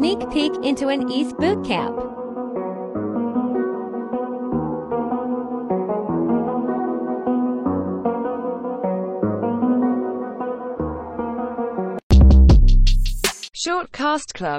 sneak peek into an East boot camp. Short Cast Club